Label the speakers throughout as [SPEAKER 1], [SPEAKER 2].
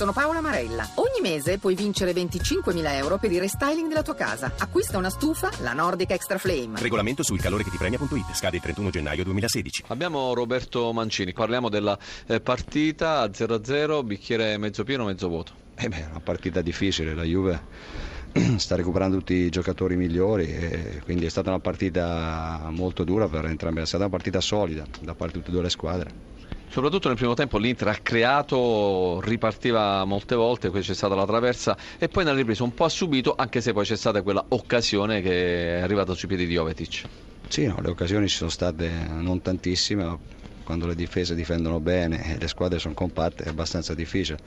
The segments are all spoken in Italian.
[SPEAKER 1] Sono Paola Marella. Ogni mese puoi vincere 25.000 euro per il restyling della tua casa. Acquista una stufa, la Nordic Extra Flame.
[SPEAKER 2] Regolamento sul calore che ti premia.it. Scade il 31 gennaio 2016.
[SPEAKER 3] Abbiamo Roberto Mancini, parliamo della eh, partita 0-0, bicchiere mezzo pieno, mezzo vuoto.
[SPEAKER 4] Eh beh, una partita difficile, la Juve sta recuperando tutti i giocatori migliori e quindi è stata una partita molto dura per entrambe, è stata una partita solida da parte di tutte e due le squadre.
[SPEAKER 3] Soprattutto nel primo tempo l'Inter ha creato, ripartiva molte volte, poi c'è stata la traversa e poi nella ripresa un po' ha subito, anche se poi c'è stata quella occasione che è arrivata sui piedi di Jovetic.
[SPEAKER 4] Sì, no, le occasioni ci sono state non tantissime, ma quando le difese difendono bene e le squadre sono compatte è abbastanza difficile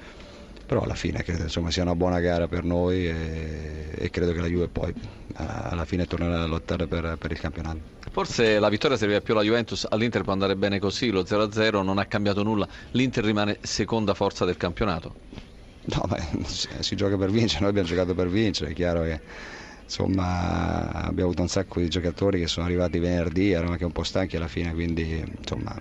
[SPEAKER 4] però alla fine credo insomma, sia una buona gara per noi e, e, credo che la Juve poi alla fine tornerà a lottare per, per, il campionato.
[SPEAKER 3] Forse la vittoria serviva più alla Juventus, all'Inter può andare bene così, lo 0-0 non ha cambiato nulla, l'Inter rimane seconda forza del campionato.
[SPEAKER 4] No, ma si gioca per vincere, noi abbiamo giocato per vincere, è chiaro che insomma abbiamo avuto un sacco di giocatori che sono arrivati venerdì, erano anche un po' stanchi alla fine, quindi insomma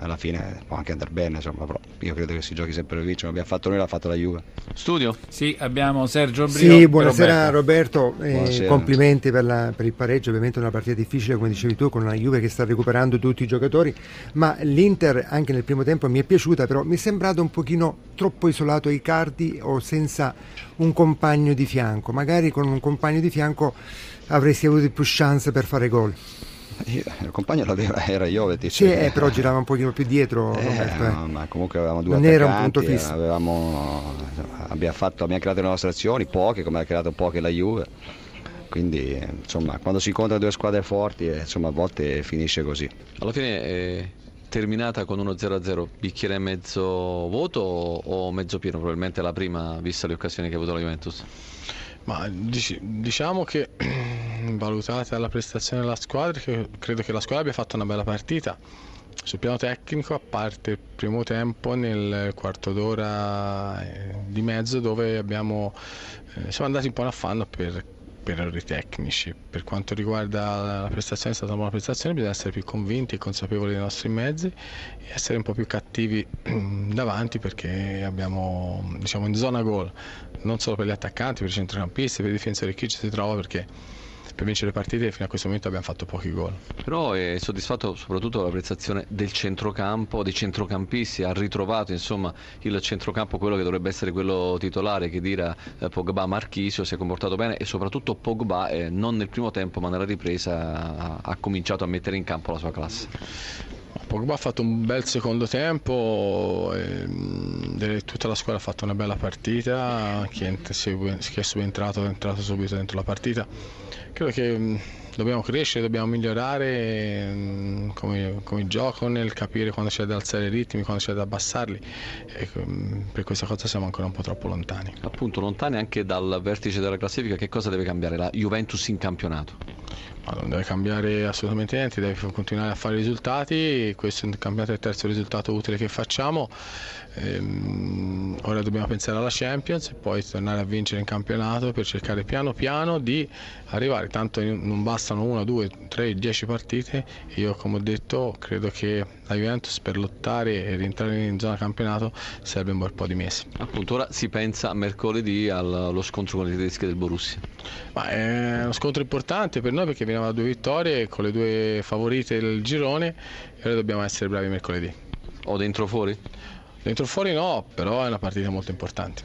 [SPEAKER 4] alla fine può anche andare bene, insomma, però io credo che si giochi sempre per vincere, abbiamo fatto noi, l'ha fatto la Juve.
[SPEAKER 3] Studio?
[SPEAKER 5] Sì, abbiamo Sergio Brio.
[SPEAKER 6] Sì, buonasera Roberto, Roberto. Eh, buonasera. complimenti per, la, per, il pareggio, ovviamente è una partita difficile come dicevi tu con la Juve che sta recuperando tutti i giocatori, ma l'Inter anche nel primo tempo mi è piaciuta, però mi è sembrato un pochino troppo isolato ai cardi o senza un compagno di fianco, magari con un compagno di fianco avresti avuto più chance per fare gol.
[SPEAKER 4] Io, il compagno l'aveva, era Jovetic.
[SPEAKER 6] Sì, eh, però girava un pochino più dietro.
[SPEAKER 4] Eh,
[SPEAKER 6] Roberto, eh.
[SPEAKER 4] Ma comunque avevamo due
[SPEAKER 6] non
[SPEAKER 4] era
[SPEAKER 6] un punto fisso.
[SPEAKER 4] Avevamo, abbiamo, fatto, abbiamo creato le nostre azioni, poche, come ha creato poche la Juve. Quindi, insomma, quando si incontrano due squadre forti, eh, insomma, a volte finisce così.
[SPEAKER 3] Alla fine è terminata con uno 0-0, bicchiere mezzo vuoto o mezzo pieno? Probabilmente la prima, vista le occasioni che ha avuto la Juventus.
[SPEAKER 7] Ma diciamo che valutata la prestazione della squadra, credo che la squadra abbia fatto una bella partita. Sul piano tecnico, a parte il primo tempo nel quarto d'ora eh, di mezzo dove abbiamo, eh, siamo andati un po' in affanno per, per errori tecnici. Per quanto riguarda la prestazione, è stata una buona prestazione, bisogna essere più convinti e consapevoli dei nostri mezzi e essere un po' più cattivi davanti perché abbiamo diciamo, in zona gol, non solo per gli attaccanti, per i centrocampisti, per i difensori chi ci si trova perché per vincere le partite fino a questo momento abbiamo fatto pochi gol.
[SPEAKER 3] Però è soddisfatto soprattutto della prestazione del centrocampo, dei centrocampisti, ha ritrovato insomma il centrocampo quello che dovrebbe essere quello titolare che dirà eh, Pogba Marchisio, si è comportato bene e soprattutto Pogba eh, non nel primo tempo ma nella ripresa ha, ha cominciato a mettere in campo la sua classe.
[SPEAKER 7] Pogba ha fatto un bel secondo tempo, e, tutta la squadra ha fatto una bella partita, chi è, chi è subentrato è entrato subito dentro la partita. Credo che dobbiamo crescere, dobbiamo migliorare come, come gioco nel capire quando c'è da alzare i ritmi, quando c'è da abbassarli e per questa cosa siamo ancora un po' troppo lontani.
[SPEAKER 3] Appunto lontani anche dal vertice della classifica, che cosa deve cambiare la Juventus in campionato?
[SPEAKER 7] non deve cambiare assolutamente niente, deve continuare a fare risultati, questo è il campionato è il terzo risultato utile che facciamo, ehm, ora dobbiamo pensare alla Champions e poi tornare a vincere in campionato per cercare piano piano di arrivare, tanto non bastano una, due, tre, dieci partite, io come ho detto credo che la Juventus per lottare e rientrare in zona campionato serve un bel po' di mesi.
[SPEAKER 3] Appunto ora si pensa mercoledì allo scontro con i tedeschi del Borussia.
[SPEAKER 7] Ma è uno scontro importante per noi perché veniamo da due vittorie con le due favorite del girone e ora dobbiamo essere bravi mercoledì.
[SPEAKER 3] O dentro o fuori?
[SPEAKER 7] Dentro o fuori no, però è una partita molto importante.